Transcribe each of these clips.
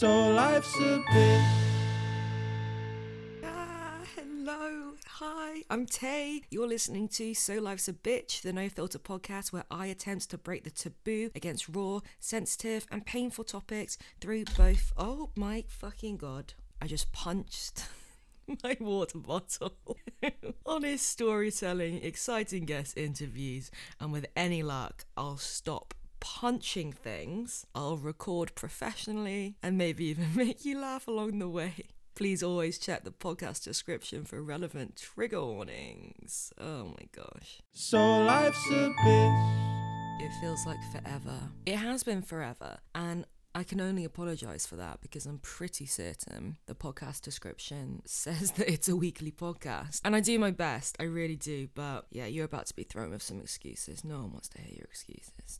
So life's a bitch. Ah, hello. Hi, I'm Tay. You're listening to So Life's a Bitch, the no filter podcast where I attempt to break the taboo against raw, sensitive, and painful topics through both. Oh my fucking god. I just punched my water bottle. Honest storytelling, exciting guest interviews, and with any luck, I'll stop punching things. I'll record professionally and maybe even make you laugh along the way. Please always check the podcast description for relevant trigger warnings. Oh my gosh. So life's a bitch. It feels like forever. It has been forever. And I can only apologize for that because I'm pretty certain the podcast description says that it's a weekly podcast. And I do my best, I really do. But yeah, you're about to be thrown with some excuses. No one wants to hear your excuses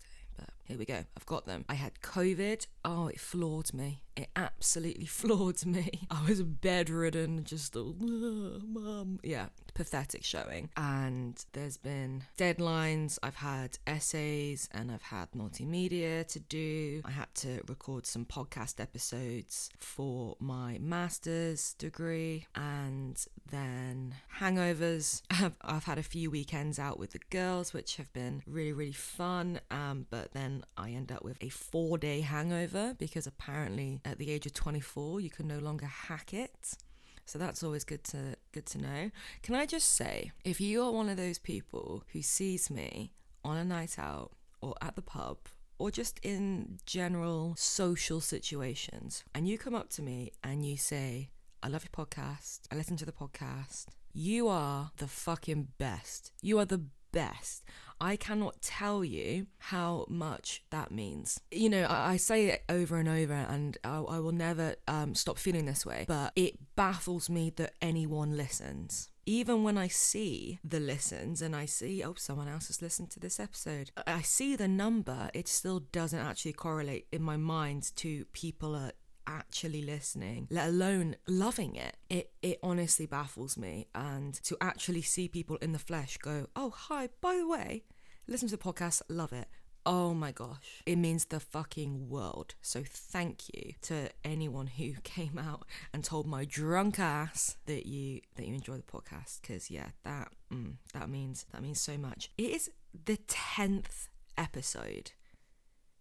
here we go. I've got them. I had COVID. Oh, it floored me. It absolutely floored me. I was bedridden, just all, mum. Yeah, pathetic showing. And there's been deadlines. I've had essays and I've had multimedia to do. I had to record some podcast episodes for my master's degree and then hangovers. I've, I've had a few weekends out with the girls, which have been really, really fun. Um, but then I end up with a four day hangover because apparently at the age of 24, you can no longer hack it. So that's always good to good to know. Can I just say, if you are one of those people who sees me on a night out or at the pub or just in general social situations and you come up to me and you say, "I love your podcast. I listen to the podcast." You are the fucking best. You are the best. I cannot tell you how much that means. You know, I, I say it over and over, and I, I will never um, stop feeling this way, but it baffles me that anyone listens. Even when I see the listens and I see, oh, someone else has listened to this episode, I see the number, it still doesn't actually correlate in my mind to people are actually listening, let alone loving it. It it honestly baffles me. And to actually see people in the flesh go, oh hi, by the way, listen to the podcast, love it. Oh my gosh, it means the fucking world. So thank you to anyone who came out and told my drunk ass that you that you enjoy the podcast. Because yeah, that mm, that means that means so much. It is the tenth episode.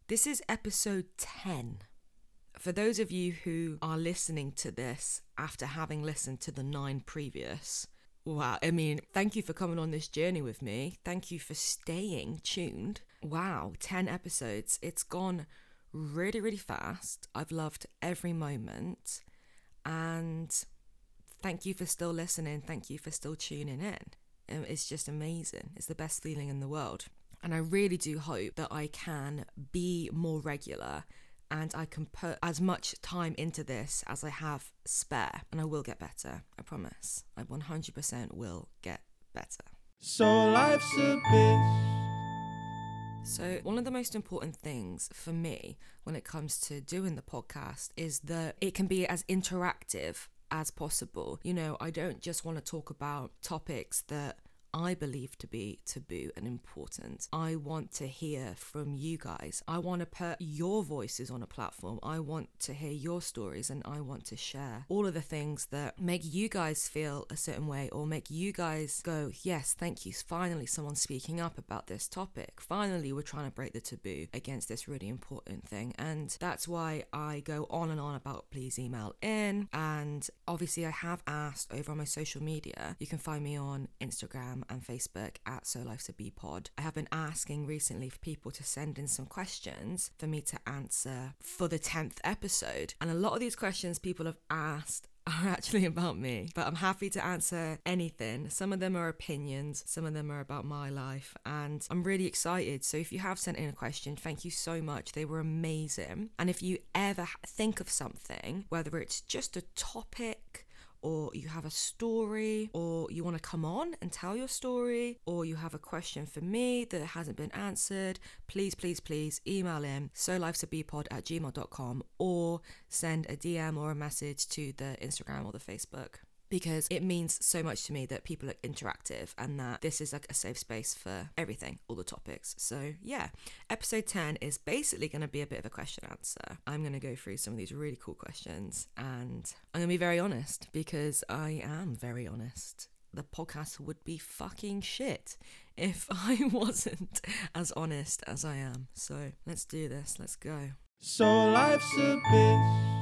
This is episode ten for those of you who are listening to this after having listened to the nine previous, wow, I mean, thank you for coming on this journey with me. Thank you for staying tuned. Wow, 10 episodes. It's gone really, really fast. I've loved every moment. And thank you for still listening. Thank you for still tuning in. Um, It's just amazing. It's the best feeling in the world. And I really do hope that I can be more regular and I can put as much time into this as I have spare. And I will get better. I promise. I 100% will get better. So life's a bitch. So, one of the most important things for me when it comes to doing the podcast is that it can be as interactive as possible. You know, I don't just want to talk about topics that I believe to be taboo and important. I want to hear from you guys. I want to put your voices on a platform. I want to hear your stories and I want to share all of the things that make you guys feel a certain way or make you guys go, yes, thank you. Finally, someone's speaking up about this topic. Finally, we're trying to break the taboo against this really important thing. And that's why I go on and on about please email in. And obviously, I have asked over on my social media. You can find me on Instagram and Facebook at So Life's a Bee Pod. I have been asking recently for people to send in some questions for me to answer for the 10th episode. And a lot of these questions people have asked are actually about me, but I'm happy to answer anything. Some of them are opinions, some of them are about my life, and I'm really excited. So if you have sent in a question, thank you so much. They were amazing. And if you ever think of something, whether it's just a topic, or you have a story, or you want to come on and tell your story, or you have a question for me that hasn't been answered, please, please, please email in so life's a bpod at gmail.com or send a DM or a message to the Instagram or the Facebook. Because it means so much to me that people are interactive and that this is like a safe space for everything, all the topics. So, yeah, episode 10 is basically going to be a bit of a question answer. I'm going to go through some of these really cool questions and I'm going to be very honest because I am very honest. The podcast would be fucking shit if I wasn't as honest as I am. So, let's do this. Let's go. So life's a bitch.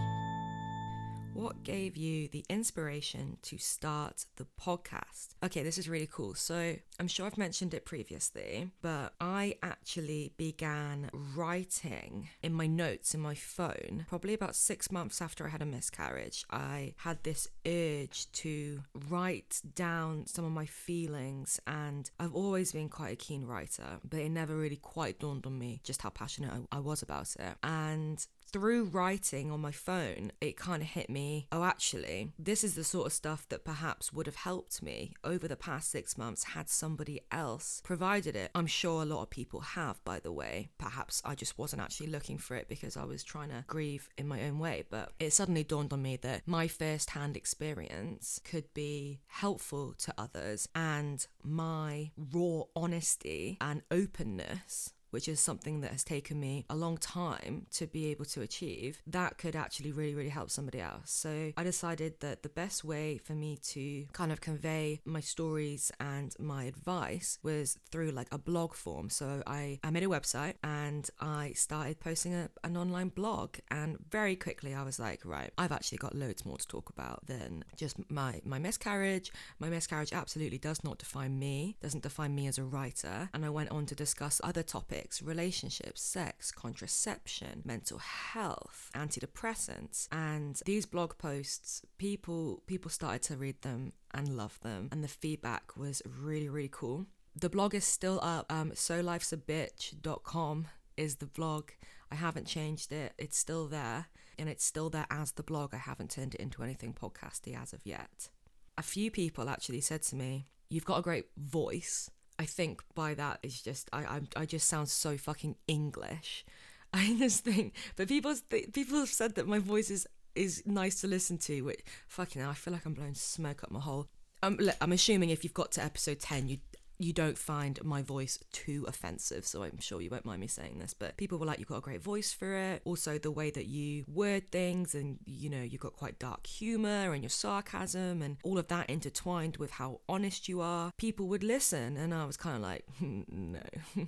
What gave you the inspiration to start the podcast? Okay, this is really cool. So, I'm sure I've mentioned it previously, but I actually began writing in my notes in my phone probably about six months after I had a miscarriage. I had this urge to write down some of my feelings, and I've always been quite a keen writer, but it never really quite dawned on me just how passionate I, was about it. And through writing on my phone, it kind of hit me oh, actually, this is the sort of stuff that perhaps would have helped me over the past six months had somebody else provided it. I'm sure a lot of people have, by the way. Perhaps I just wasn't actually looking for it because I was trying to grieve in my own way, but it suddenly dawned on me that my first hand experience could be helpful to others and my raw honesty and openness which is something that has taken me a long time to be able to achieve, that could actually really, really help somebody else. So I decided that the best way for me to kind of convey my stories and my advice was through like a blog form. So I, I made a website and I started posting a, an online blog. And very quickly I was like, right, I've actually got loads more to talk about than just my, my miscarriage. My miscarriage absolutely does not define me, doesn't define me as a writer. And I went on to discuss other topics topics relationships, sex, contraception, mental health, antidepressants. And these blog posts, people people started to read them and love them. And the feedback was really, really cool. The blog is still up. Um, solifesabitch.com is the blog. I haven't changed it. It's still there. And it's still there as the blog. I haven't turned it into anything podcasty as of yet. A few people actually said to me, You've got a great voice I think by that is just I I, I just sound so fucking English. I just think, but people th- people have said that my voice is is nice to listen to. Which fucking, hell, I feel like I'm blowing smoke up my hole. Um, I'm assuming if you've got to episode ten, you you don't find my voice too offensive, so I'm sure you won't mind me saying this. But people were like, you've got a great voice for it. Also, the way that you word things, and you know, you've got quite dark humor and your sarcasm, and all of that intertwined with how honest you are. People would listen, and I was kind of like, no,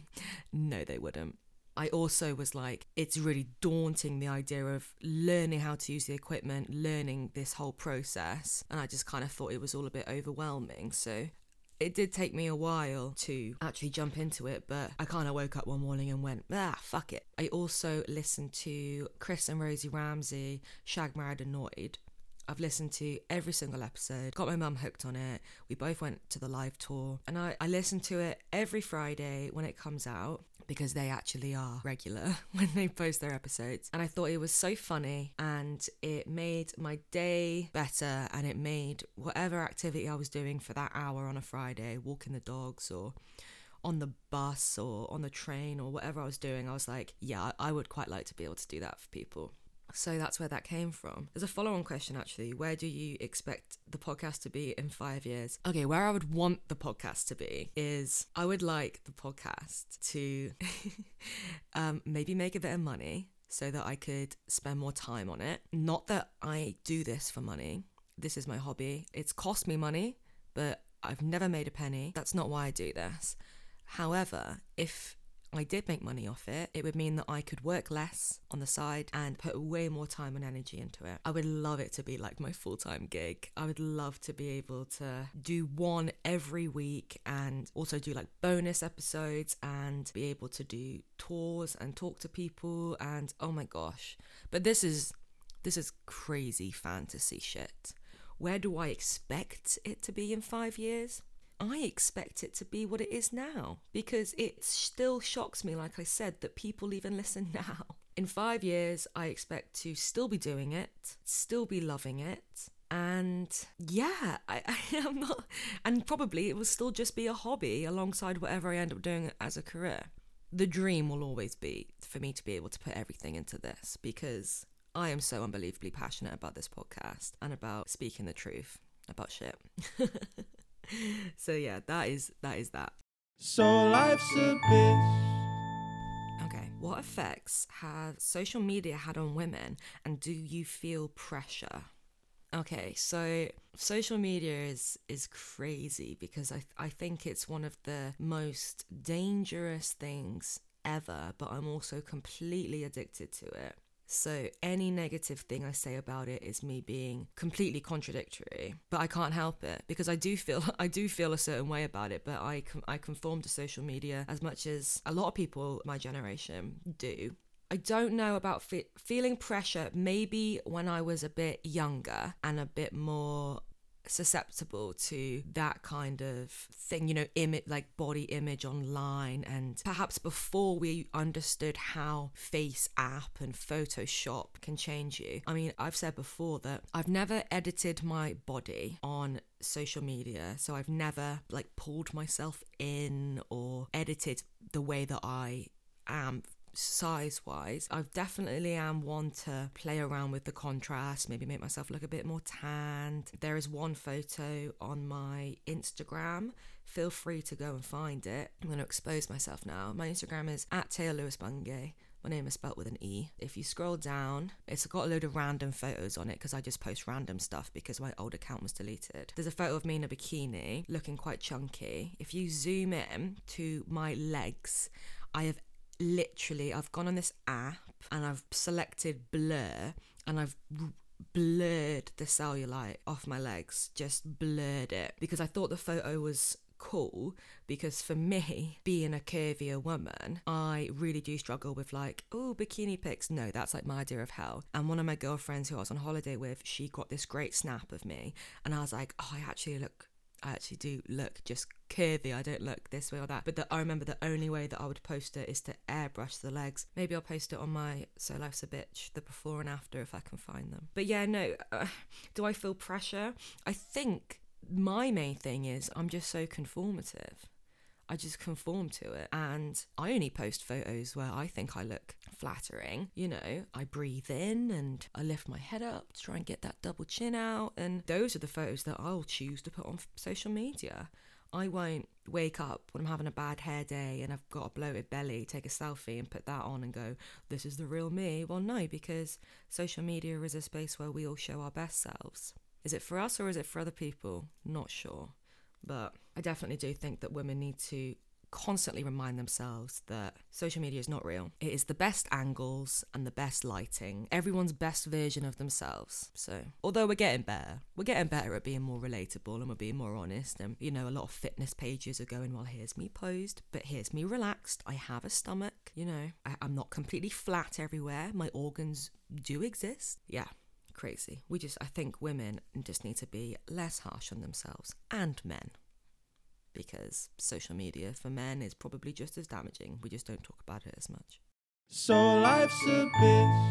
no, they wouldn't. I also was like, it's really daunting the idea of learning how to use the equipment, learning this whole process. And I just kind of thought it was all a bit overwhelming. So it did take me a while to actually jump into it, but I kind of woke up one morning and went, ah, fuck it. I also listened to Chris and Rosie Ramsey, Shagged Married Annoyed. I've listened to every single episode, got my mum hooked on it. We both went to the live tour, and I, I listen to it every Friday when it comes out because they actually are regular when they post their episodes. And I thought it was so funny and it made my day better and it made whatever activity I was doing for that hour on a Friday, walking the dogs or on the bus or on the train or whatever I was doing, I was like, yeah, I would quite like to be able to do that for people. So that's where that came from. There's a follow on question actually. Where do you expect the podcast to be in five years? Okay, where I would want the podcast to be is I would like the podcast to um, maybe make a bit of money so that I could spend more time on it. Not that I do this for money, this is my hobby. It's cost me money, but I've never made a penny. That's not why I do this. However, if I did make money off it, it would mean that I could work less on the side and put way more time and energy into it. I would love it to be like my full time gig. I would love to be able to do one every week and also do like bonus episodes and be able to do tours and talk to people and oh my gosh. But this is this is crazy fantasy shit. Where do I expect it to be in 5 years? I expect it to be what it is now because it still shocks me, like I said, that people even listen now. In five years, I expect to still be doing it, still be loving it. And yeah, I, I am not, and probably it will still just be a hobby alongside whatever I end up doing as a career. The dream will always be for me to be able to put everything into this because I am so unbelievably passionate about this podcast and about speaking the truth about shit. so yeah, that is that is that. So life's a bitch. Okay. What effects have social media had on women and do you feel pressure? Okay, so social media is is crazy because I I think it's one of the most dangerous things ever, but I'm also completely addicted to it. So any negative thing I say about it is me being completely contradictory, but I can't help it because I do feel I do feel a certain way about it, but I I conform to social media as much as a lot of people my generation do. I don't know about fe- feeling pressure. Maybe when I was a bit younger and a bit more susceptible to that kind of thing, you know, image like body image online, and perhaps before we understood how FaceApp and Photoshop can change you. I mean, I've said before that I've never edited my body on social media, so I've never like pulled myself in or edited the way that I am size wise. I definitely am one to play around with the contrast, maybe make myself look a bit more tanned. There is one photo on my Instagram. Feel free to go and find it. I'm going to expose myself now. My Instagram is at Taylor Lewis Bungay. My name is spelt with an E. If you scroll down, it's got a load of random photos on it because I just post random stuff because my old account was deleted. There's a photo of me in a bikini looking quite chunky. If you zoom in to my legs, I have literally I've gone on this app and I've selected blur and I've blurred the cellulite off my legs, just blurred it because I thought the photo was cool because for me being a curvier woman i really do struggle with like oh bikini pics. No that's like my idea of hell. And one of my girlfriends who i was on holiday with she got this great snap of me and i was like oh i actually look I actually do look just curvy. I don't look this way or that. But the, I remember the only way that I would post it is to airbrush the legs. Maybe I'll post it on my So Life's a Bitch, the before and after, if I can find them. But yeah, no. Uh, do I feel pressure? I think my main thing is I'm just so conformative. I just conform to it. And I only post photos where I think I look flattering. You know, I breathe in and I lift my head up to try and get that double chin out. And those are the photos that I'll choose to put on social media. I won't wake up when I'm having a bad hair day and I've got a bloated belly, take a selfie and put that on and go, this is the real me. Well, no, because social media is a space where we all show our best selves. Is it for us or is it for other people? Not sure. But I definitely do think that women need to constantly remind themselves that social media is not real. It is the best angles and the best lighting, everyone's best version of themselves. So, although we're getting better, we're getting better at being more relatable and we're being more honest. And, you know, a lot of fitness pages are going, well, here's me posed, but here's me relaxed. I have a stomach, you know, I- I'm not completely flat everywhere. My organs do exist. Yeah, crazy. We just, I think women just need to be less harsh on themselves and men because social media for men is probably just as damaging. We just don't talk about it as much. So life's a bitch.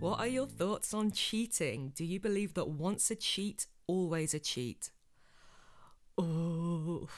What are your thoughts on cheating? Do you believe that once a cheat, always a cheat? Oh,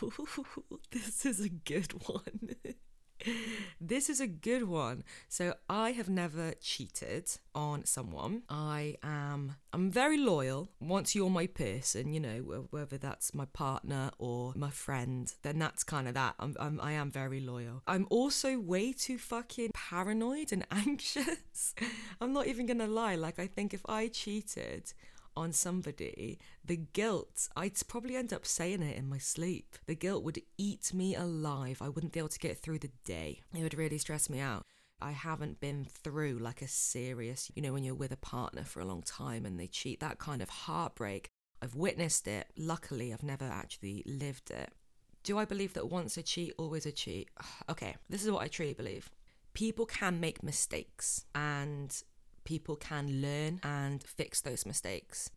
this is a good one. this is a good one. So I have never cheated on someone. I am I'm very loyal. Once you're my person, you know, whether that's my partner or my friend, then that's kind of that. I'm, I'm I am very loyal. I'm also way too fucking paranoid and anxious. I'm not even gonna lie. Like I think if I cheated on somebody, the guilt, I'd probably end up saying it in my sleep. The guilt would eat me alive. I wouldn't be able to get through the day. It would really stress me out. I haven't been through like a serious, you know, when you're with a partner for a long time and they cheat, that kind of heartbreak. I've witnessed it. Luckily, I've never actually lived it. Do I believe that once a cheat, always a cheat? Okay, this is what I truly believe. People can make mistakes and people can learn and fix those mistakes.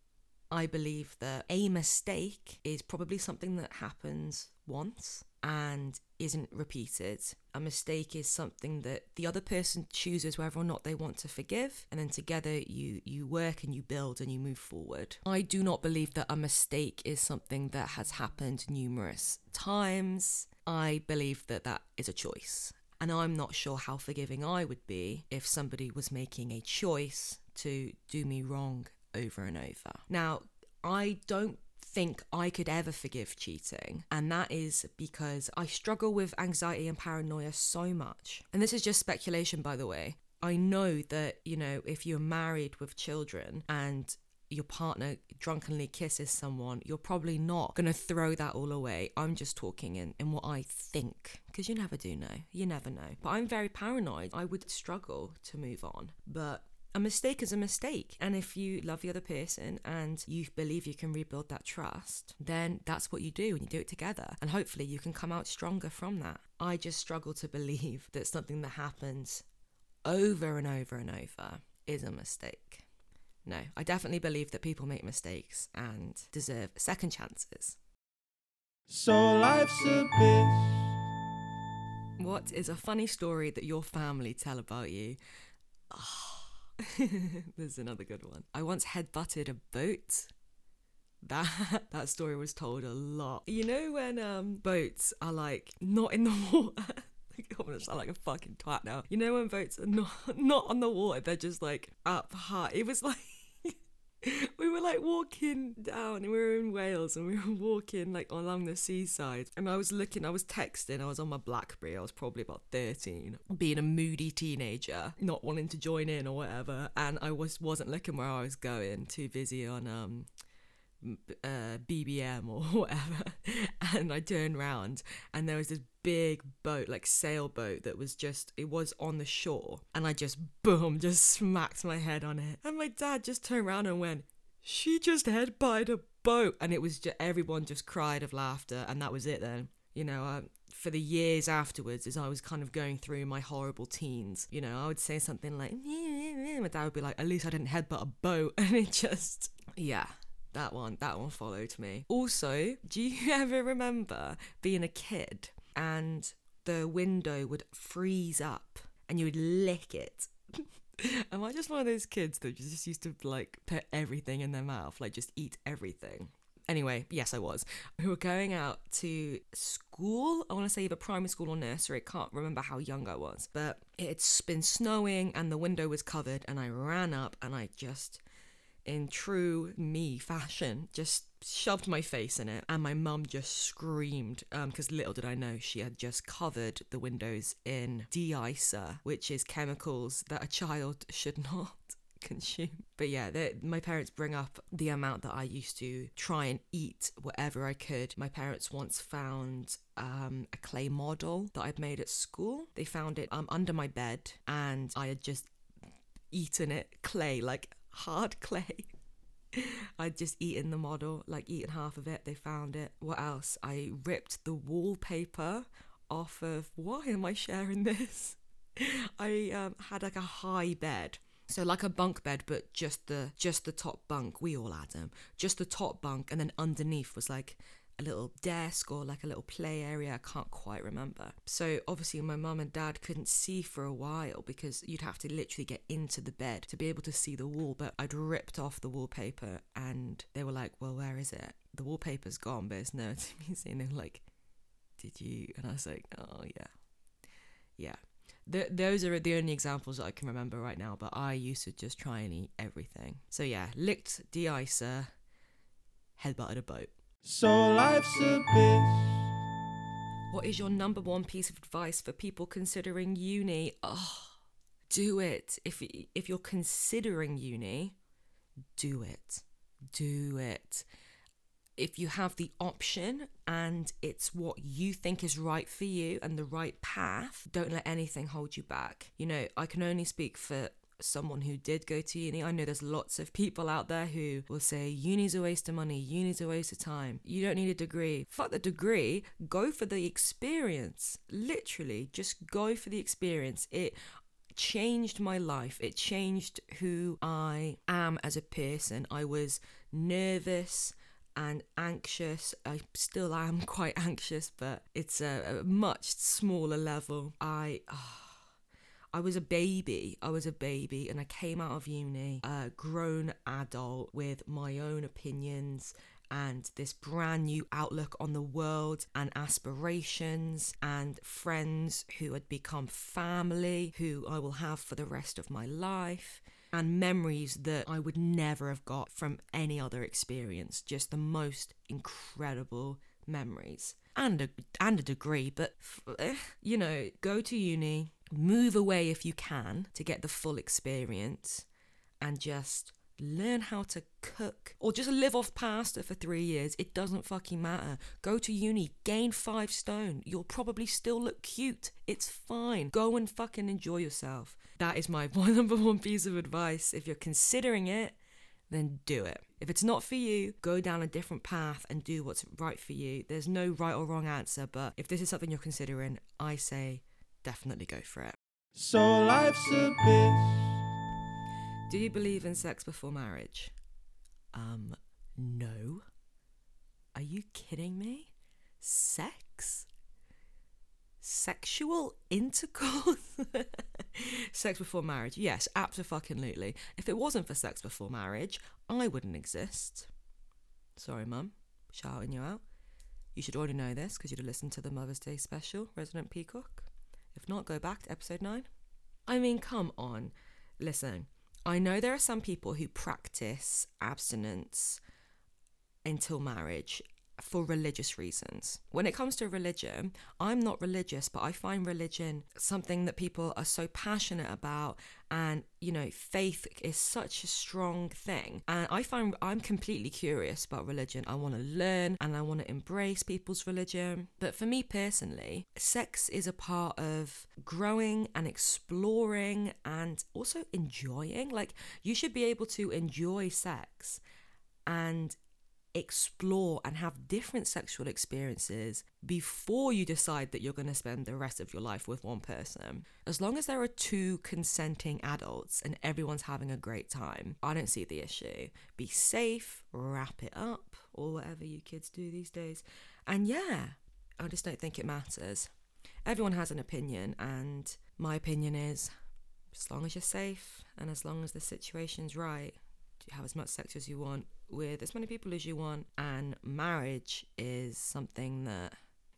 I believe that a mistake is probably something that happens once and isn't repeated. A mistake is something that the other person chooses whether or not they want to forgive, and then together you you work and you build and you move forward. I do not believe that a mistake is something that has happened numerous times. I believe that that is a choice. And I'm not sure how forgiving I would be if somebody was making a choice to do me wrong over and over. Now, I don't think I could ever forgive cheating. And that is because I struggle with anxiety and paranoia so much. And this is just speculation, by the way. I know that, you know, if you're married with children and your partner drunkenly kisses someone, you're probably not going to throw that all away. I'm just talking in, in what I think, because you never do know. You never know. But I'm very paranoid. I would struggle to move on. But a mistake is a mistake. And if you love the other person and you believe you can rebuild that trust, then that's what you do and you do it together. And hopefully you can come out stronger from that. I just struggle to believe that something that happens over and over and over is a mistake. No, I definitely believe that people make mistakes and deserve second chances. So life's a bitch. What is a funny story that your family tell about you? Oh, there's another good one. I once headbutted a boat. That that story was told a lot. You know when um boats are like not in the water. I'm gonna sound like a fucking twat now. You know when boats are not not on the water, they're just like up high. It was like we were like walking down and we were in Wales and we were walking like along the seaside and I was looking I was texting I was on my Blackberry I was probably about 13 being a moody teenager not wanting to join in or whatever and I was wasn't looking where I was going too busy on um uh, BBM or whatever, and I turned around and there was this big boat, like sailboat, that was just it was on the shore, and I just boom, just smacked my head on it, and my dad just turned around and went, "She just headbutted a boat," and it was just everyone just cried of laughter, and that was it then. You know, I, for the years afterwards, as I was kind of going through my horrible teens, you know, I would say something like, my dad would be like, at least I didn't headbutt a boat. And it just, yeah, that one, that one followed me. Also, do you ever remember being a kid and the window would freeze up and you would lick it? Am I just one of those kids that just used to like put everything in their mouth, like just eat everything? Anyway, yes, I was. We were going out to school. I want to say either primary school or nursery. I can't remember how young I was, but it's been snowing and the window was covered. And I ran up and I just in true me fashion, just shoved my face in it, and my mum just screamed because um, little did I know she had just covered the windows in de-icer, which is chemicals that a child should not consume. But yeah, my parents bring up the amount that I used to try and eat whatever I could. My parents once found um, a clay model that I'd made at school. They found it um, under my bed, and I had just eaten it clay like hard clay. I'd just eaten the model, like eaten half of it. They found it. What else? I ripped the wallpaper off of. Why am I sharing this? I um, had like a high bed. So like a bunk bed, but just the just the top bunk. We all had them. Just the top bunk, and then underneath was like a little desk or like a little play area. I can't quite remember. So obviously, my mum and dad couldn't see for a while because you'd have to literally get into the bed to be able to see the wall. But I'd ripped off the wallpaper and they were like, Well, where is it? The wallpaper's gone, but it's nowhere to be seen. Like, Did you? And I was like, Oh, yeah. Yeah. Those are the only examples that I can remember right now, but I used to just try and eat everything. So yeah, licked de-icer, headbutted a boat. So life's a bitch. What is your number one piece of advice for people considering uni? Oh, do it. If if you're considering uni, do it. Do it. If you have the option and it's what you think is right for you and the right path, don't let anything hold you back. You know, I can only speak for someone who did go to uni. I know there's lots of people out there who will say uni's a waste of money, uni's a waste of time. You don't need a degree. Fuck the degree, go for the experience. Literally, just go for the experience. It changed my life. It changed who I am as a person. I was nervous and anxious. I still am quite anxious, but it's a, a much smaller level. I. Oh, I was a baby. I was a baby, and I came out of uni, a grown adult with my own opinions and this brand new outlook on the world and aspirations and friends who had become family who I will have for the rest of my life. and memories that I would never have got from any other experience. Just the most incredible memories and a, and a degree, but eh, you know, go to uni, move away if you can to get the full experience, and just learn how to cook or just live off pasta for three years. It doesn't fucking matter. Go to uni, gain five stone. You'll probably still look cute. It's fine. Go and fucking enjoy yourself. That is my one number one piece of advice. If you're considering it, then do it. If it's not for you, go down a different path and do what's right for you. There's no right or wrong answer, but if this is something you're considering, I say definitely go for it. So life's a bitch. Do you believe in sex before marriage? Um, no. Are you kidding me? Sex? Sexual intercourse? sex before marriage? Yes, absolutely. If it wasn't for sex before marriage, I wouldn't exist. Sorry, Mum. Shouting you out. You should already know this because you'd have listened to the Mother's Day special, Resident Peacock. If not, go back to episode 9. I mean, come on. Listen, I know there are some people who practice abstinence until marriage for religious reasons. When it comes to religion, I'm not religious, but I find religion something that people are so passionate about. And, you know, faith is such a strong thing. And I find I'm completely curious about religion. I want to learn and I want to embrace people's religion. But for me personally, sex is a part of growing and exploring and also enjoying. Like, you should be able to enjoy sex and explore and have different sexual experiences before you decide that you're going to spend the rest of your life with one person. As long as there are two consenting adults and everyone's having a great time, I don't see the issue. Be safe, wrap it up, or whatever you kids do these days. And yeah, I just don't think it matters. Everyone has an opinion, and my opinion is as long as you're safe and as long as the situation's right, have as much sex as you want with as many people as you want. And marriage is something that,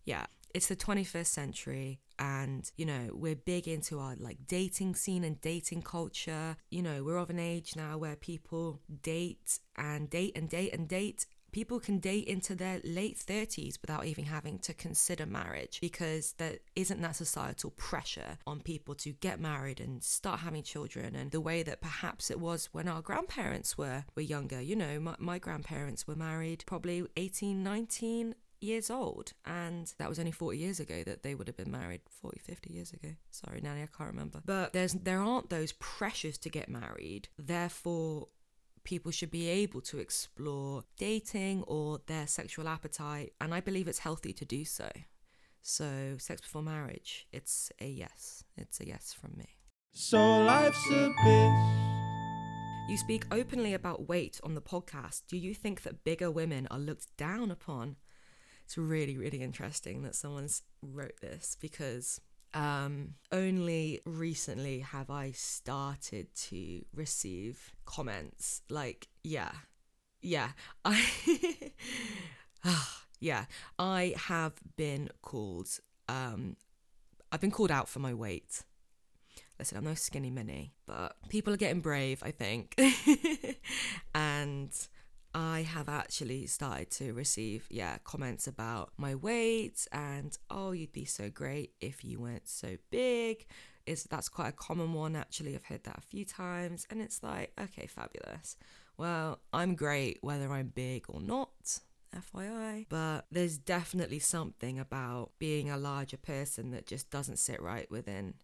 yeah, it's the 21st century and you know we're big into our like dating scene and dating culture you know we're of an age now where people date and date and date and date people can date into their late 30s without even having to consider marriage because there isn't that societal pressure on people to get married and start having children and the way that perhaps it was when our grandparents were were younger. You know my, my grandparents were married probably 18 19 years old and that was only 40 years ago that they would have been married 40 50 years ago. Sorry nanny i can't remember. But there's there aren't those pressures to get married. Therefore people should be able to explore dating or their sexual appetite, and I believe it's healthy to do so. So, sex before marriage, it's a yes. It's a yes from me. So life's a bitch. You speak openly about weight on the podcast. Do you think that bigger women are looked down upon? It's really, really interesting that someone's wrote this because um, only recently have I started to receive comments like, yeah, yeah, I, yeah, I have been called, um, I've been called out for my weight. Listen, I'm no skinny mini, but people are getting brave, I think. and I have actually started to receive, yeah, comments about my weight and oh, you'd be so great if you weren't so big. Is that's quite a common one actually. I've heard that a few times, and it's like, okay, fabulous. Well, I'm great whether I'm big or not. FYI. But there's definitely something about being a larger person that just doesn't sit right within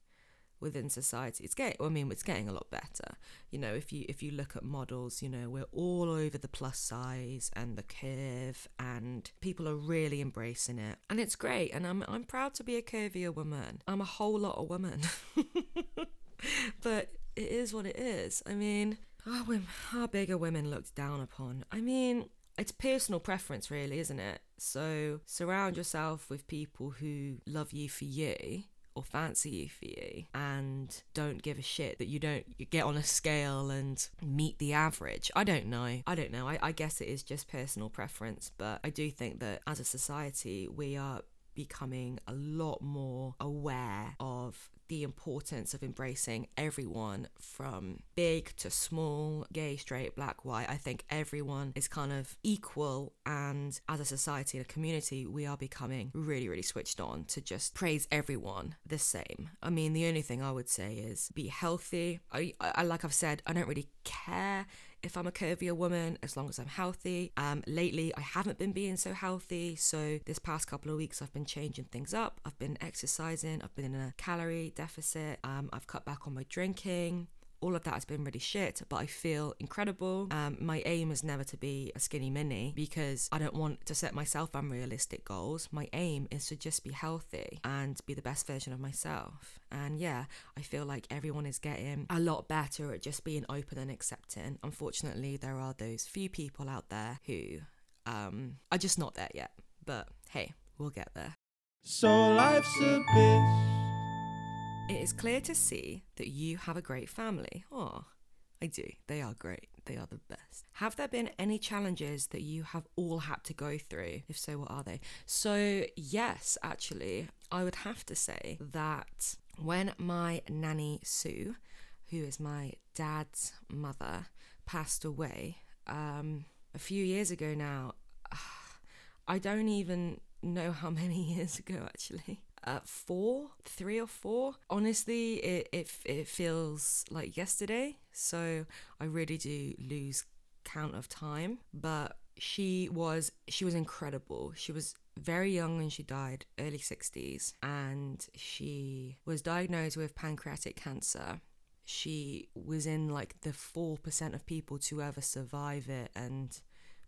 within society. It's getting I mean it's getting a lot better. You know, if you if you look at models, you know, we're all over the plus size and the curve and people are really embracing it. And it's great and I'm I'm proud to be a curvier woman. I'm a whole lot of woman. but it is what it is. I mean, how, women, are bigger women looked down upon? I mean, it's personal preference, really, isn't it? So surround yourself with people who love you for you or fancy you for you and don't give a shit that you don't get on a scale and meet the average. I don't know. I don't know. I, I guess it is just personal preference, but I do think that as a society, we are becoming a lot more aware of the importance of embracing everyone from big to small, gay, straight, black, white. I think everyone is kind of equal, and as a society and a community, we are becoming really, really switched on to just praise everyone the same. I mean, the only thing I would say is be healthy. I, I like I've said, I don't really care if I'm a curvier woman, as long as I'm healthy. Um, lately, I haven't been being so healthy. So, this past couple of weeks, I've been changing things up. I've been exercising, I've been in a calorie deficit, um, I've cut back on my drinking all of that has been really shit, but I feel incredible. Um, my aim is never to be a skinny mini because I don't want to set myself unrealistic goals. My aim is to just be healthy and be the best version of myself. And yeah, I feel like everyone is getting a lot better at just being open and accepting. Unfortunately, there are those few people out there who um, are just not there yet. But hey, we'll get there. So life's a bitch. It is clear to see that you have a great family. Oh, I do. They are great. They are the best. Have there been any challenges that you have all had to go through? If so, what are they? So, yes, actually, I would have to say that when my nanny Sue, who is my dad's mother, passed away um, a few years ago now, I don't even know how many years ago actually four, three or four. Honestly, it, it it feels like yesterday. So I really do lose count of time. But she was she was incredible. She was very young when she died, early 60s, and she was diagnosed with pancreatic cancer. She was in like the 4% of people to ever survive it and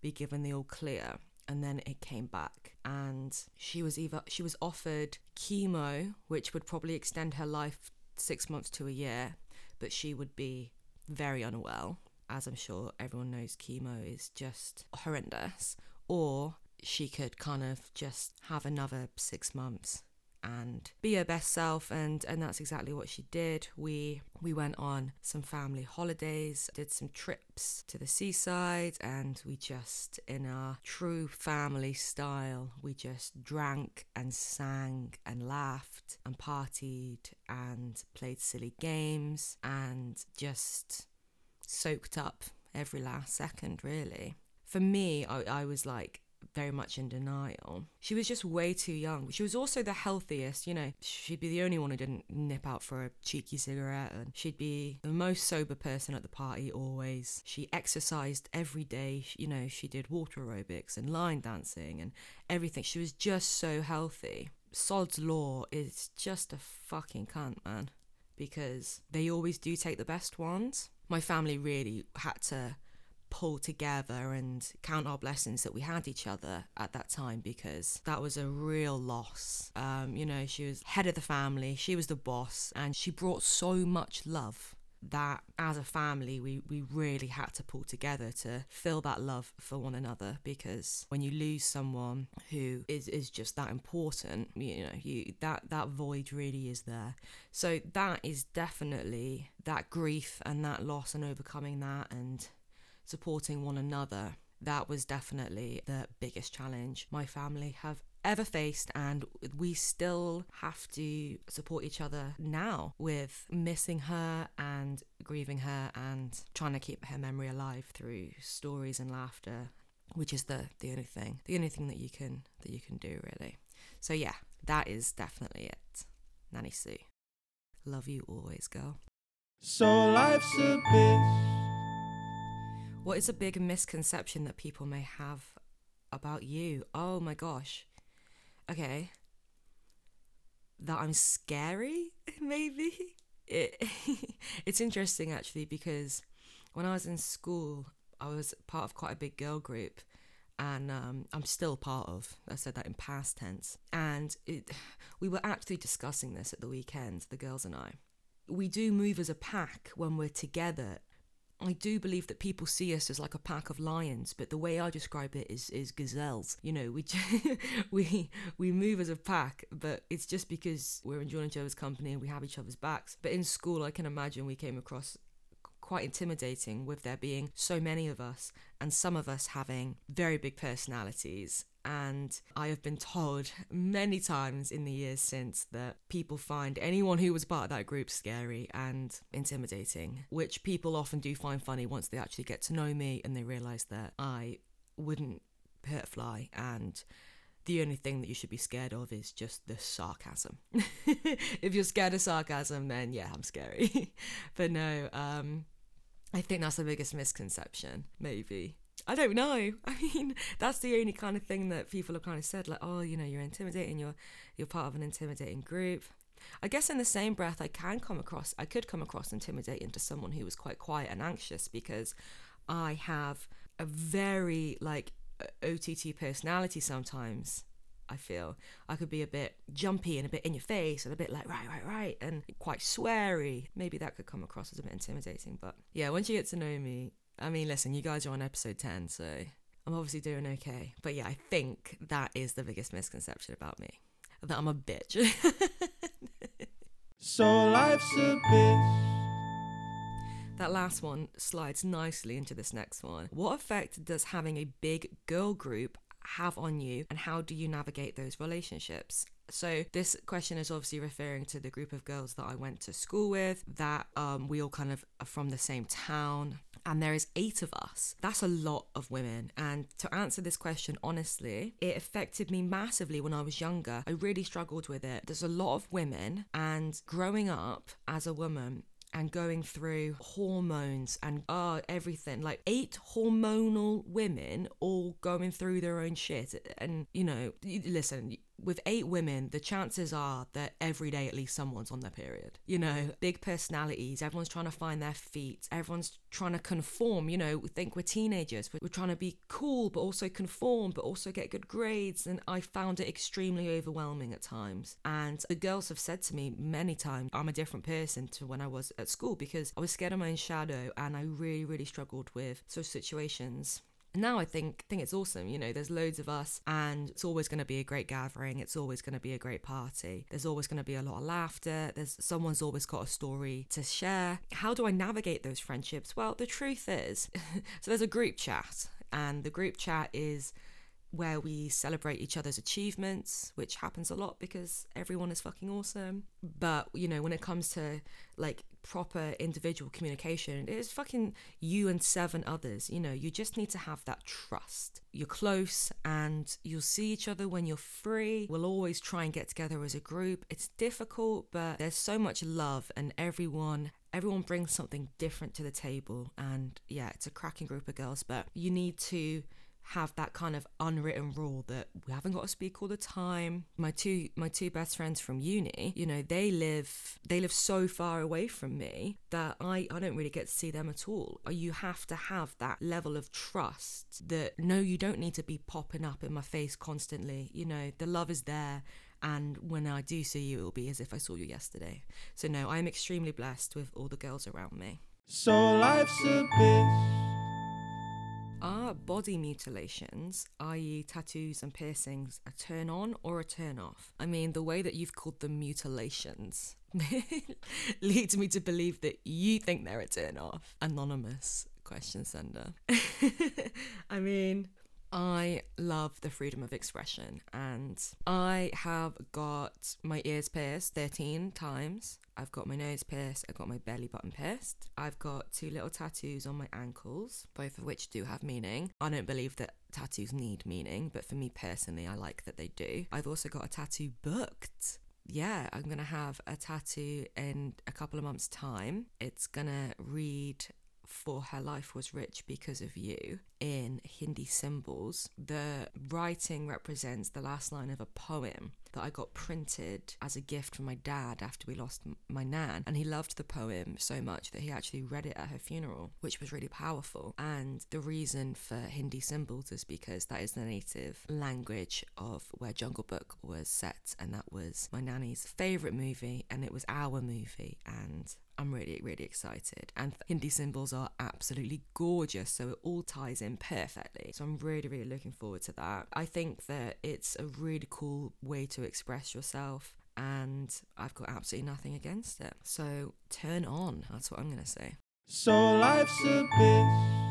be given the all clear and then it came back. And she was either she was offered chemo which would probably extend her life 6 months to a year but she would be very unwell. As i'm sure everyone knows chemo is just horrendous. Or she could kind of just have another 6 months and be her best self and and that's exactly what she did. We we went on some family holidays did some trips to the seaside and we just in our true family style we just drank and sang and laughed and partied and played silly games and just soaked up every last second really. For me I, I was like very much in denial. She was just way too young. She was also the healthiest, you know. She'd be the only one who didn't nip out for a cheeky cigarette, and she'd be the most sober person at the party always. She exercised every day, you know, she did water aerobics and line dancing and everything. She was just so healthy. Sod's Law is just a fucking cunt, man, because they always do take the best ones. My family really had to pull together and count our blessings that we had each other at that time because that was a real loss. Um, you know, she was head of the family, she was the boss, and she brought so much love that as a family we, we really had to pull together to feel that love for one another because when you lose someone who is, is just that important you know you that that void really is there so that is definitely that grief and that loss and overcoming that and supporting one another. That was definitely the biggest challenge my family have ever faced, and we still have to support each other now with missing her and grieving her and trying to keep her memory alive through stories and laughter, which is the the only thing, the only thing that you can that you can do really. So yeah, that is definitely it. Nanny Sue, love you always, girl. So life's a bitch. What is a big misconception that people may have about you? Oh my gosh. Okay. That I'm scary, maybe? It, it's interesting actually because when I was in school, I was part of quite a big girl group and um, I'm still part of. I said that in past tense. And it, we were actually discussing this at the weekend, the girls and I. We do move as a pack when we're together I do believe that people see us as like a pack of lions, but the way I describe it is is gazelles. You know, we we we move as a pack, but it's just because we're enjoying each other's company and we have each other's backs. But in school, I can imagine we came across quite intimidating with there being so many of us and some of us having very big personalities And I have been told many times in the years since that people find anyone who was part of that group scary and intimidating, which people often do find funny once they actually get to know me and they realize that I wouldn't hurt fly and the only thing that you should be scared of is just the sarcasm. if you're scared of sarcasm, then yeah, I'm scary. but no, um, I think that's the biggest misconception, maybe. I don't know. I mean, that's the only kind of thing that people have kind of said, like, oh, you know, you're intimidating, you're you're part of an intimidating group. I guess in the same breath, I can come across, I could come across intimidating to someone who was quite quiet and anxious because I have a very like OTT personality sometimes. I feel I could be a bit jumpy and a bit in your face and a bit like right, right, right, and quite sweary. Maybe that could come across as a bit intimidating, but yeah, once you get to know me, I mean, listen, you guys are on episode 10, so I'm obviously doing okay. But yeah, I think that is the biggest misconception about me that I'm a bitch. So life's a bitch. that last one slides nicely into this next one. What effect does having a big girl group have on you, and how do you navigate those relationships? So this question is obviously referring to the group of girls that I went to school with. That um, we all kind of are from the same town, and there is eight of us. That's a lot of women. And to answer this question honestly, it affected me massively when I was younger. I really struggled with it. There's a lot of women, and growing up as a woman, and going through hormones and uh, everything like eight hormonal women all going through their own shit and you know listen with eight women the chances are that every day at least someone's on their period you know? Big personalities everyone's trying to find their feet everyone's trying to conform you know? We think we're teenagers we're, trying to be cool but also conform but also get good grades and i found it extremely overwhelming at times. And the girls have said to me many times i'm a different person to when i was at school because i was scared of my own shadow and i really really struggled with social situations now I think think it's awesome. You know, there's loads of us, and it's always going to be a great gathering. It's always going to be a great party. There's always going to be a lot of laughter. There's someone's always got a story to share. How do I navigate those friendships? Well, the truth is, so there's a group chat, and the group chat is where we celebrate each other's achievements, which happens a lot because everyone is fucking awesome. But, you know, when it comes to like proper individual communication, it is fucking you and seven others. You know, you just need to have that trust. You're close and you'll see each other when you're free. We'll always try and get together as a group. It's difficult, but there's so much love and everyone everyone brings something different to the table and yeah it's a cracking group of girls but you need to have that kind of unwritten rule that we haven't got to speak all the time my two my two best friends from uni you know they live they live so far away from me that i i don't really get to see them at all uh, you have to have that level of trust that no you don't need to be popping up in my face constantly you know the love is there and when I do see you, it will be as if I saw you yesterday. So, no, I'm extremely blessed with all the girls around me. So life's a bitch. Are body mutilations, i.e., tattoos and piercings, a turn on or a turn off? I mean, the way that you've called them mutilations leads me to believe that you think they're a turn off. Anonymous question sender. I mean, I love the freedom of expression, and I have got my ears pierced 13 times. I've got my nose pierced, I've got my belly button pierced. I've got two little tattoos on my ankles, both of which do have meaning. I don't believe that tattoos need meaning, but for me personally, I like that they do. I've also got a tattoo booked. Yeah, I'm gonna have a tattoo in a couple of months' time. It's gonna read for her life was rich because of you in Hindi symbols. The writing represents the last line of a poem that I got printed as a gift from my dad after we lost my nan. And he loved the poem so much that he actually read it at her funeral, which was really powerful. And the reason for Hindi symbols is because that is the native language of where Jungle Book was set. And that was my nanny's favourite movie, and it was our movie. And I'm really, really excited. And Hindi symbols are absolutely gorgeous, so it all ties in perfectly. So I'm really, really looking forward to that. I think that it's a really cool way to express yourself. And I've got absolutely nothing against it. So turn on. That's what I'm going to say. So life's a bitch.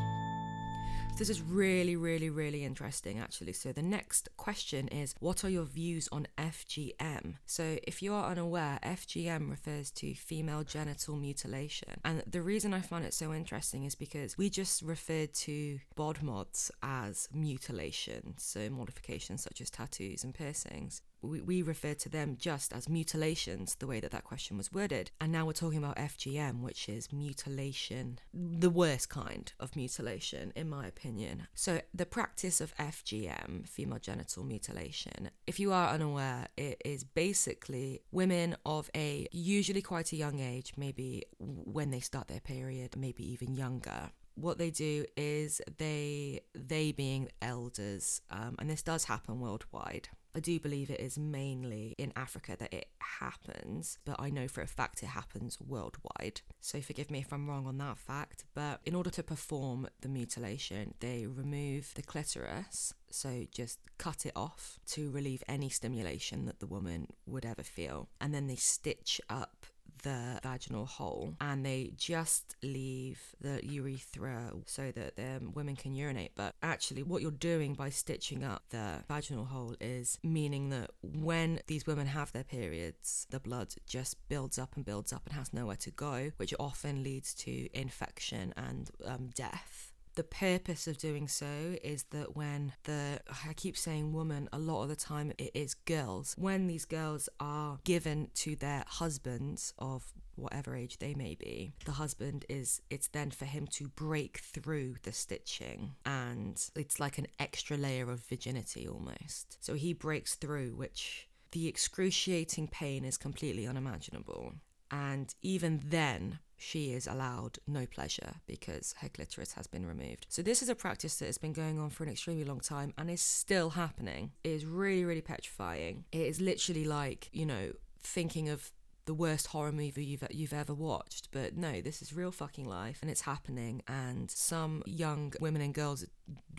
This is really, really, really interesting, actually. So, the next question is What are your views on FGM? So, if you are unaware, FGM refers to female genital mutilation. And the reason I find it so interesting is because we just referred to bod mods as mutilation, so modifications such as tattoos and piercings we, we refer to them just as mutilations, the way that that question was worded. And now we're talking about FGM, which is mutilation, the worst kind of mutilation, in my opinion. So, the practice of FGM, female genital mutilation, if you are unaware, it is basically women of a usually quite a young age, maybe when they start their period, maybe even younger, what they do is they they being elders um, and this does happen worldwide I do believe it is mainly in Africa that it happens, but I know for a fact it happens worldwide. So forgive me if I'm wrong on that fact. But in order to perform the mutilation, they remove the clitoris, so just cut it off to relieve any stimulation that the woman would ever feel. And then they stitch up the vaginal hole and they just leave the urethra so that the women can urinate. But actually, what you're doing by stitching up the vaginal hole is meaning that when these women have their periods, the blood just builds up and builds up and has nowhere to go, which often leads to infection and um, death the purpose of doing so is that when the I keep saying woman a lot of the time it is girls. When these girls are given to their husbands of whatever age they may be the husband is it's then for him to break through the stitching and it's like an extra layer of virginity almost. So he breaks through which the excruciating pain is completely unimaginable and even then she is allowed no pleasure because her clitoris has been removed. So, this is a practice that has been going on for an extremely long time and is still happening. It is really, really petrifying. It is literally like, you know, thinking of the worst horror movie you've you've ever watched. But no, this is real fucking life and it's happening and some young women and girls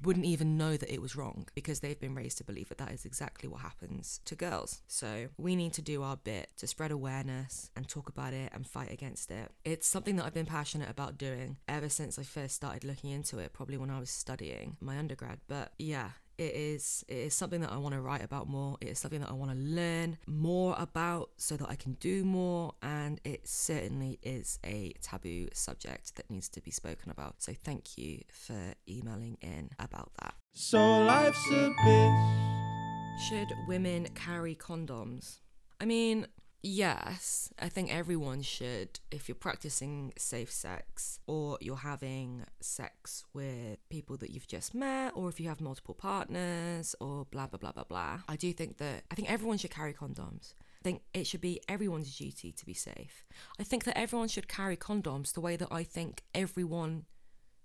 wouldn't even know that it was wrong because they've been raised to believe that that is exactly what happens to girls. So we need to do our bit to spread awareness and talk about it and fight against it. It's something that I've been passionate about doing ever since I first started looking into it, probably when I was studying my undergrad. But yeah, it is it is something that I want to write about more. It is something that I want to learn more about so that I can do more and it certainly is a taboo subject that needs to be spoken about. So thank you for emailing in about that. So life's a bitch. Should women carry condoms? I mean, Yes, I think everyone should. If you're practicing safe sex or you're having sex with people that you've just met, or if you have multiple partners, or blah, blah, blah, blah, blah, I do think that I think everyone should carry condoms. I think it should be everyone's duty to be safe. I think that everyone should carry condoms the way that I think everyone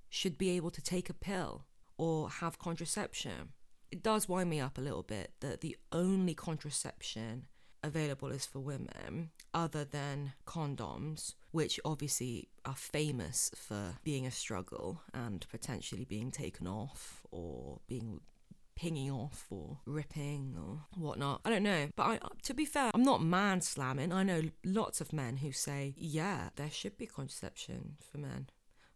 should be able to take a pill or have contraception. It does wind me up a little bit that the only contraception available is for women other than condoms, which obviously are famous for being a struggle and potentially being taken off or being pinging off or ripping or whatnot. I don't know. But I, to be fair, I'm not man slamming. I know lots of men who say, yeah, there should be contraception for men.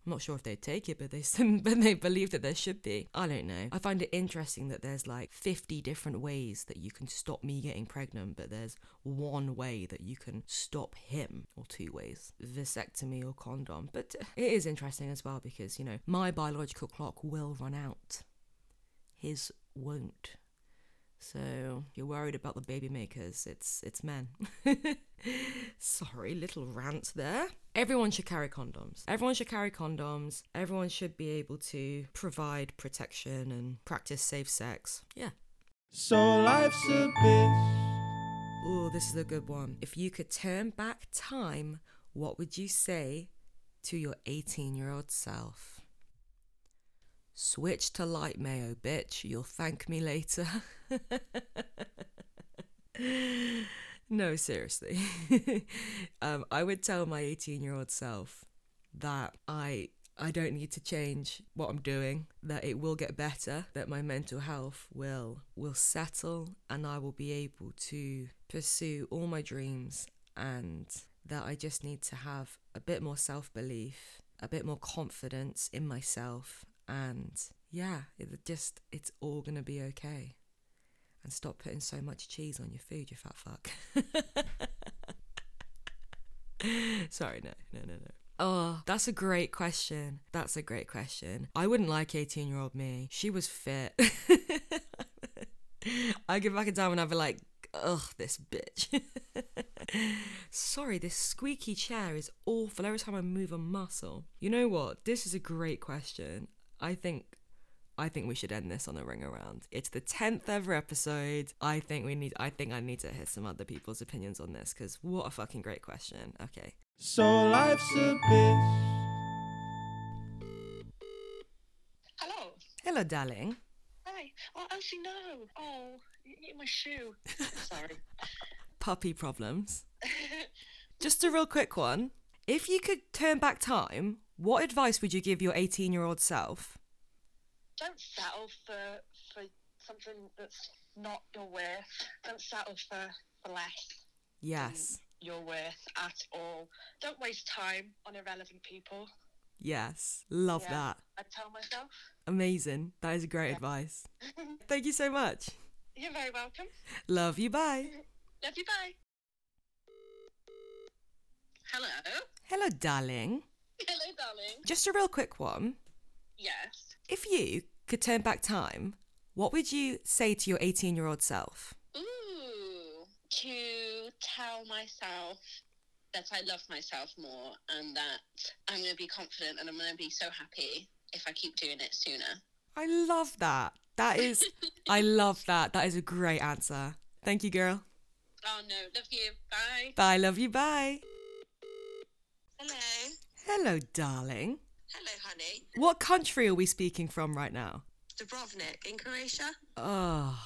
I'm not sure if they'd take it, but they but they believe that there should be. I don't know. I find it interesting that there's like 50 different ways that you can stop me getting pregnant, but there's one way that you can stop him, or two ways: vasectomy or condom. But it is interesting as well because you know my biological clock will run out. His won't. So you're worried about the baby makers. It's it's men. Sorry, little rant there. Everyone should carry condoms. Everyone should carry condoms. Everyone should be able to provide protection and practice safe sex. Yeah. So life's a bitch. Oh, this is a good one. If you could turn back time, what would you say to your 18 year old self? Switch to light mayo, bitch. You'll thank me later. no, seriously. um, I would tell my 18 year old self that I I don't need to change what I'm doing, that it will get better, that my mental health will will settle and I will be able to pursue all my dreams and that I just need to have a bit more self-belief, a bit more confidence in myself and yeah, it just it's all gonna be okay. And stop putting so much cheese on your food, you fat fuck. Sorry, no, no, no, no. Oh, that's a great question. That's a great question. I wouldn't like 18 year old me. She was fit. I get back in time and I'd be like, ugh, this bitch. Sorry, this squeaky chair is awful every time I move a muscle. You know what? This is a great question. I think I think we should end this on a ring around. It's the 10th ever episode. I think we need I think I need to hear some other people's opinions on this cuz what a fucking great question. Okay. So life's a bitch. Hello. Hello, darling. Hi. Oh, Elsie, no. Oh, you hit my shoe. Sorry. Puppy problems. Just a real quick one. If you could turn back time, what advice would you give your 18-year-old self? Don't settle for for something that's not your worth. Don't settle for, for less Yes. than your worth at all. Don't waste time on irrelevant people. Yes. Love Yeah. that. I tell myself. Amazing. That is great Yeah. advice. Thank you so much. You're very welcome. Love you. Bye. Love you. Bye. Hello. Hello, darling. Hello, darling. Just a real quick one. Yes. If you could turn back time, what would you say to your 18 year old self? Ooh, to tell myself that I love myself more and that I'm going to be confident and I'm going to be so happy if I keep doing it sooner. I love that. That is, I love that. That is a great answer. Thank you, girl. Oh no, love you. Bye. Bye. Love you. Bye. Hello. Hello, darling. Hello, honey. What country are we speaking from right now? Dubrovnik in Croatia. Oh,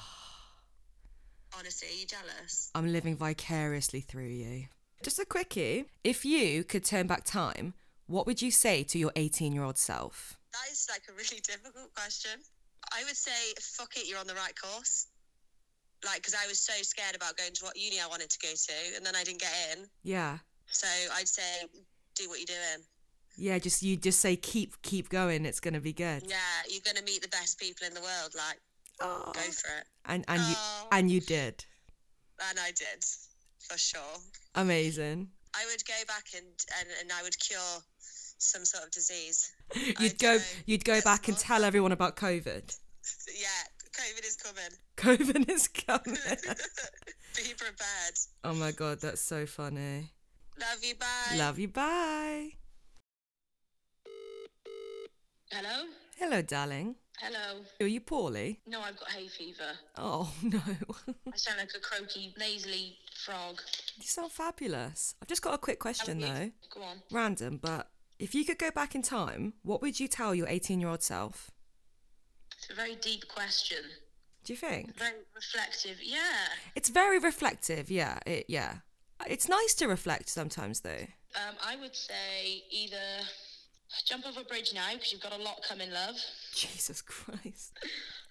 Honestly, are you jealous? I'm living vicariously through you. Just a quickie. If you could turn back time, what would you say to your 18 year old self? That is like a really difficult question. I would say, fuck it, you're on the right course. Like, because I was so scared about going to what uni I wanted to go to, and then I didn't get in. Yeah. So I'd say, do what you're doing. Yeah, just you just say keep keep going, it's gonna be good. Yeah, you're gonna meet the best people in the world. Like, Oh. go for it. And and you Oh. and you did. And I did, for sure. Amazing. I would go back and and, and I would cure some sort of disease. You'd I'd go go, you'd go back and tell everyone about COVID. Yeah, COVID is coming. COVID is coming. Be prepared. oh my god, that's so funny. Love you. Bye. Love you. Bye. Hello. Hello, darling. Hello. Are you poorly? No, I've got hay fever. Oh no. I sound like a croaky, nasally frog. you sound fabulous. I've just got a quick question though. Go on. Random, but if you could go back in time, what would you tell your 18 year old self? It's a very deep question. Do you think? Very reflective. Yeah. It's very reflective, yeah. It, yeah. It's nice to reflect sometimes, though. Um, I would say either jump off a bridge now because you've got a lot coming, love. Jesus Christ.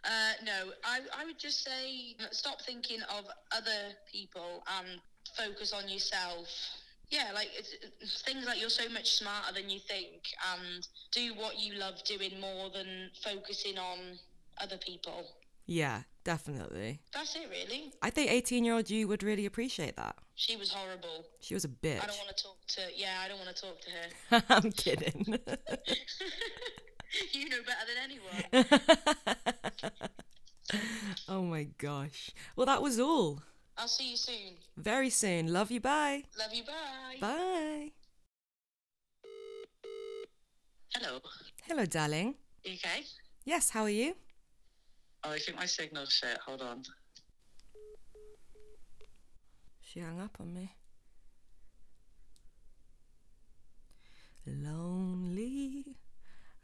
Uh, no, I, I would just say stop thinking of other people and focus on yourself. Yeah, like things like you're so much smarter than you think, and do what you love doing more than focusing on other people. Yeah, definitely. That's it, really. I think 18 year old you would really appreciate that. She was horrible. She was a bitch. I don't want to talk to. Yeah, I don't want to talk to her. I'm kidding. you know better than anyone. oh my gosh. Well, that was all. I'll see you soon. Very soon. Love you. Bye. Love you. Bye. Bye. Hello. Hello, darling. You okay? Yes, how are you? Oh, I think my signal's shit. Hold on. She hung up on me. Lonely,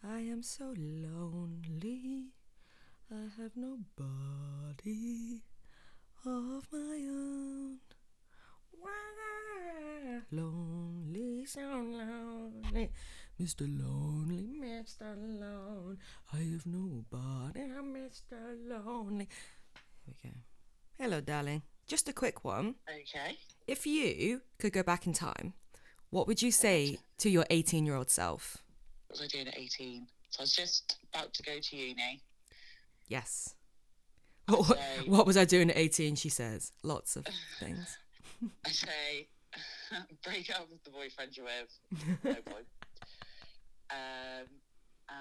I am so lonely. I have nobody of my own. Why? Lonely, so lonely. Mr. Lonely, Mr. Lone. I have nobody, I'm Mr. Lonely. Here we go. Hello, darling. Just a quick one. Okay. If you could go back in time, what would you say to your 18 year old self? What was I doing at 18? So I was just about to go to uni. Yes. What, what was I doing at 18? She says. Lots of things. I say, break up with the boyfriend you're with. No point. Um,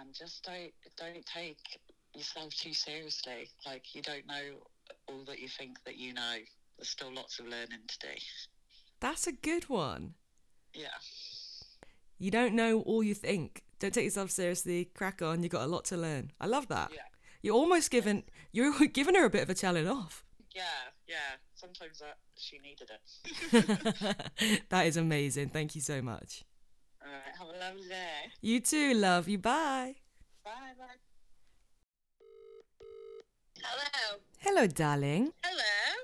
and just don't don't take yourself too seriously. Like you don't know all that you think that you know. There's still lots of learning to do. That's a good one. Yeah. You don't know all you think. Don't take yourself seriously. Crack on. You got a lot to learn. I love that. Yeah. You're almost giving you're giving her a bit of a telling off. Yeah, yeah. Sometimes that she needed it. that is amazing. Thank you so much. All right. Have a lovely day. You too. Love you. Bye. Bye. Bye. Hello. Hello, darling. Hello.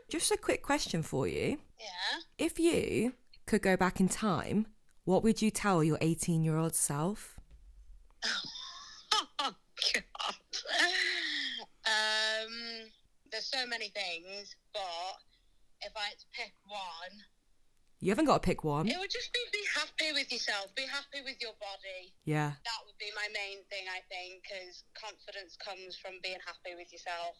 Just a quick question for you. Yeah. If you could go back in time, what would you tell your 18 year old self? Oh God. um, there's so many things, but if I had to pick one, You haven't got to pick one. it would just be be happy with yourself, be happy with your body. Yeah. That would be my main thing, I think, because confidence comes from being happy with yourself.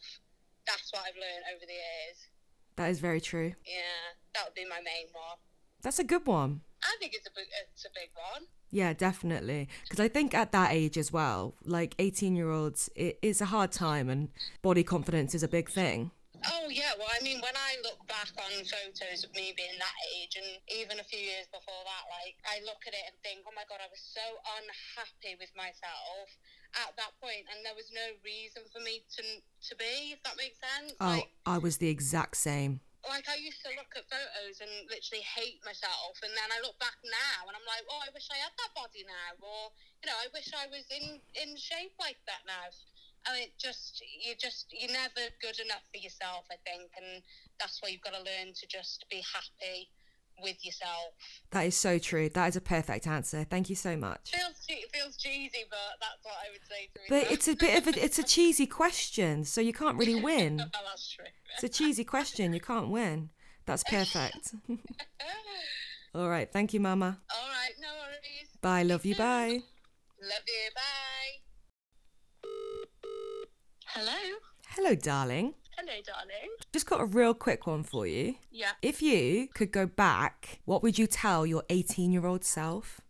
That's what I've learned over the years. That is very true. Yeah, that would be my main one. That's a good one. I think it's a big, it's a big one. Yeah, definitely. Because I think at that age as well, like 18 year olds, it is a hard time and body confidence is a big thing. Oh yeah, well I mean when I look back on photos of me being that age and even a few years before that, like I look at it and think, Oh my god, I was so unhappy with myself at that point and there was no reason for me to to be, if that makes sense. Oh, Like I was the exact same. like I used to look at photos and literally hate myself and then I look back now and I'm like, Oh, I wish I had that body now or you know, I wish I was in in shape like that now. I mean, just you just you're never good enough for yourself, I think, and that's why you've got to learn to just be happy with yourself. That is so true. That is a perfect answer. Thank you so much. Feels feels cheesy, but that's what I would say to But myself. it's a bit of a it's a cheesy question, so you can't really win. oh, that's true. It's a cheesy question. You can't win. That's perfect. All right. Thank you, Mama. All right, no worries. Bye. Love you. Bye. Love you. Bye. Hello. Hello, darling. Hello, darling. Just got a real quick one for you. Yeah. If you could go back, what would you tell your 18 year old self?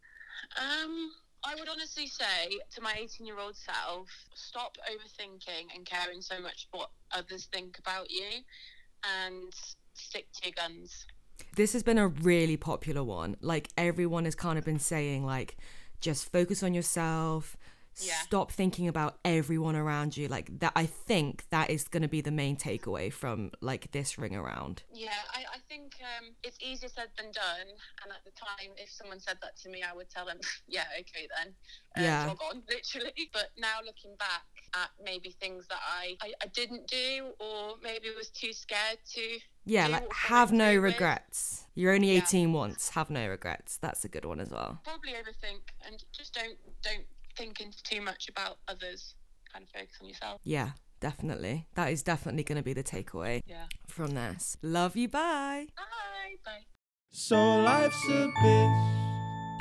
Um, I would honestly say to my 18 year old self, stop overthinking and caring so much what others think about you and stick to your guns. This has been a really popular one. Like everyone has kind of been saying, like, just focus on yourself. Yeah. Stop thinking about everyone around you. Like that, I think that is going to be the main takeaway from like this ring around. Yeah, I, I think um, it's easier said than done. And at the time, if someone said that to me, I would tell them, yeah, okay then. Uh, Yeah. Jog on, literally. But now looking back at maybe things that I, I, I didn't do or maybe was too scared to. Yeah, like have no regrets. You're only Yeah. 18 once. Have no regrets. That's a good one as well. Probably overthink and just don't don't think into too much about others. Kind of focus on yourself. Yeah, definitely. That is definitely going to be the takeaway Yeah. from this. Love you. Bye. Bye. Bye. So life's a bitch.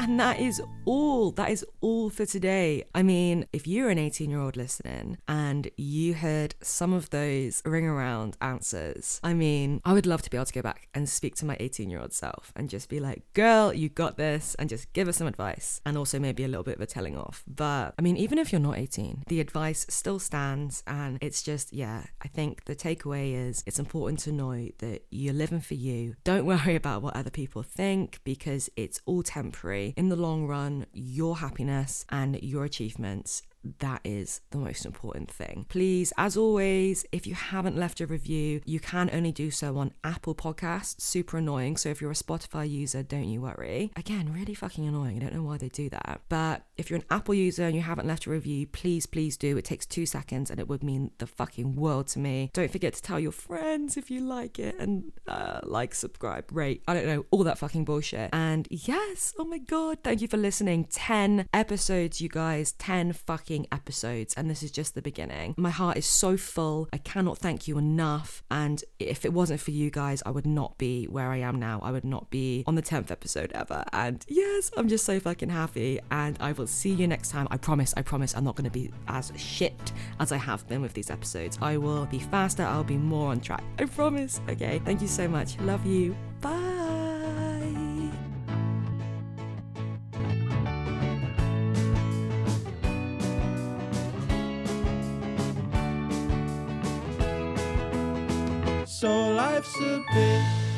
And that is all. That is all for today. I mean, if you're an 18 year old listening and you heard some of those ring around answers, I mean, I would love to be able to go back and speak to my 18 year old self and just be like, girl, you got this, and just give us some advice and also maybe a little bit of a telling off. But I mean, even if you're not 18, the advice still stands. And it's just, yeah, I think the takeaway is it's important to know that you're living for you. Don't worry about what other people think because it's all temporary. In the long run, your happiness and your achievements that is the most important thing. Please, as always, if you haven't left a review, you can only do so on Apple Podcasts. Super annoying. So if you're a Spotify user, don't you worry. Again, really fucking annoying. I don't know why they do that. But if you're an Apple user and you haven't left a review, please, please do. It takes two seconds and it would mean the fucking world to me. Don't forget to tell your friends if you like it and uh, like, subscribe, rate. I don't know, all that fucking bullshit. And yes, oh my god, thank you for listening. 10 episodes, you guys. 10 fucking fucking episodes, and this is just the beginning. My heart is so full. I cannot thank you enough. And if it wasn't for you guys, I would not be where I am now. I would not be on the 10th episode ever. And yes, I'm just so fucking happy. And I will see you next time. I promise, I promise, I'm not going to be as shit as I have been with these episodes. I will be faster, I'll be more on track. I promise. Okay, thank you so much. Love you. Bye. So life's a bitch.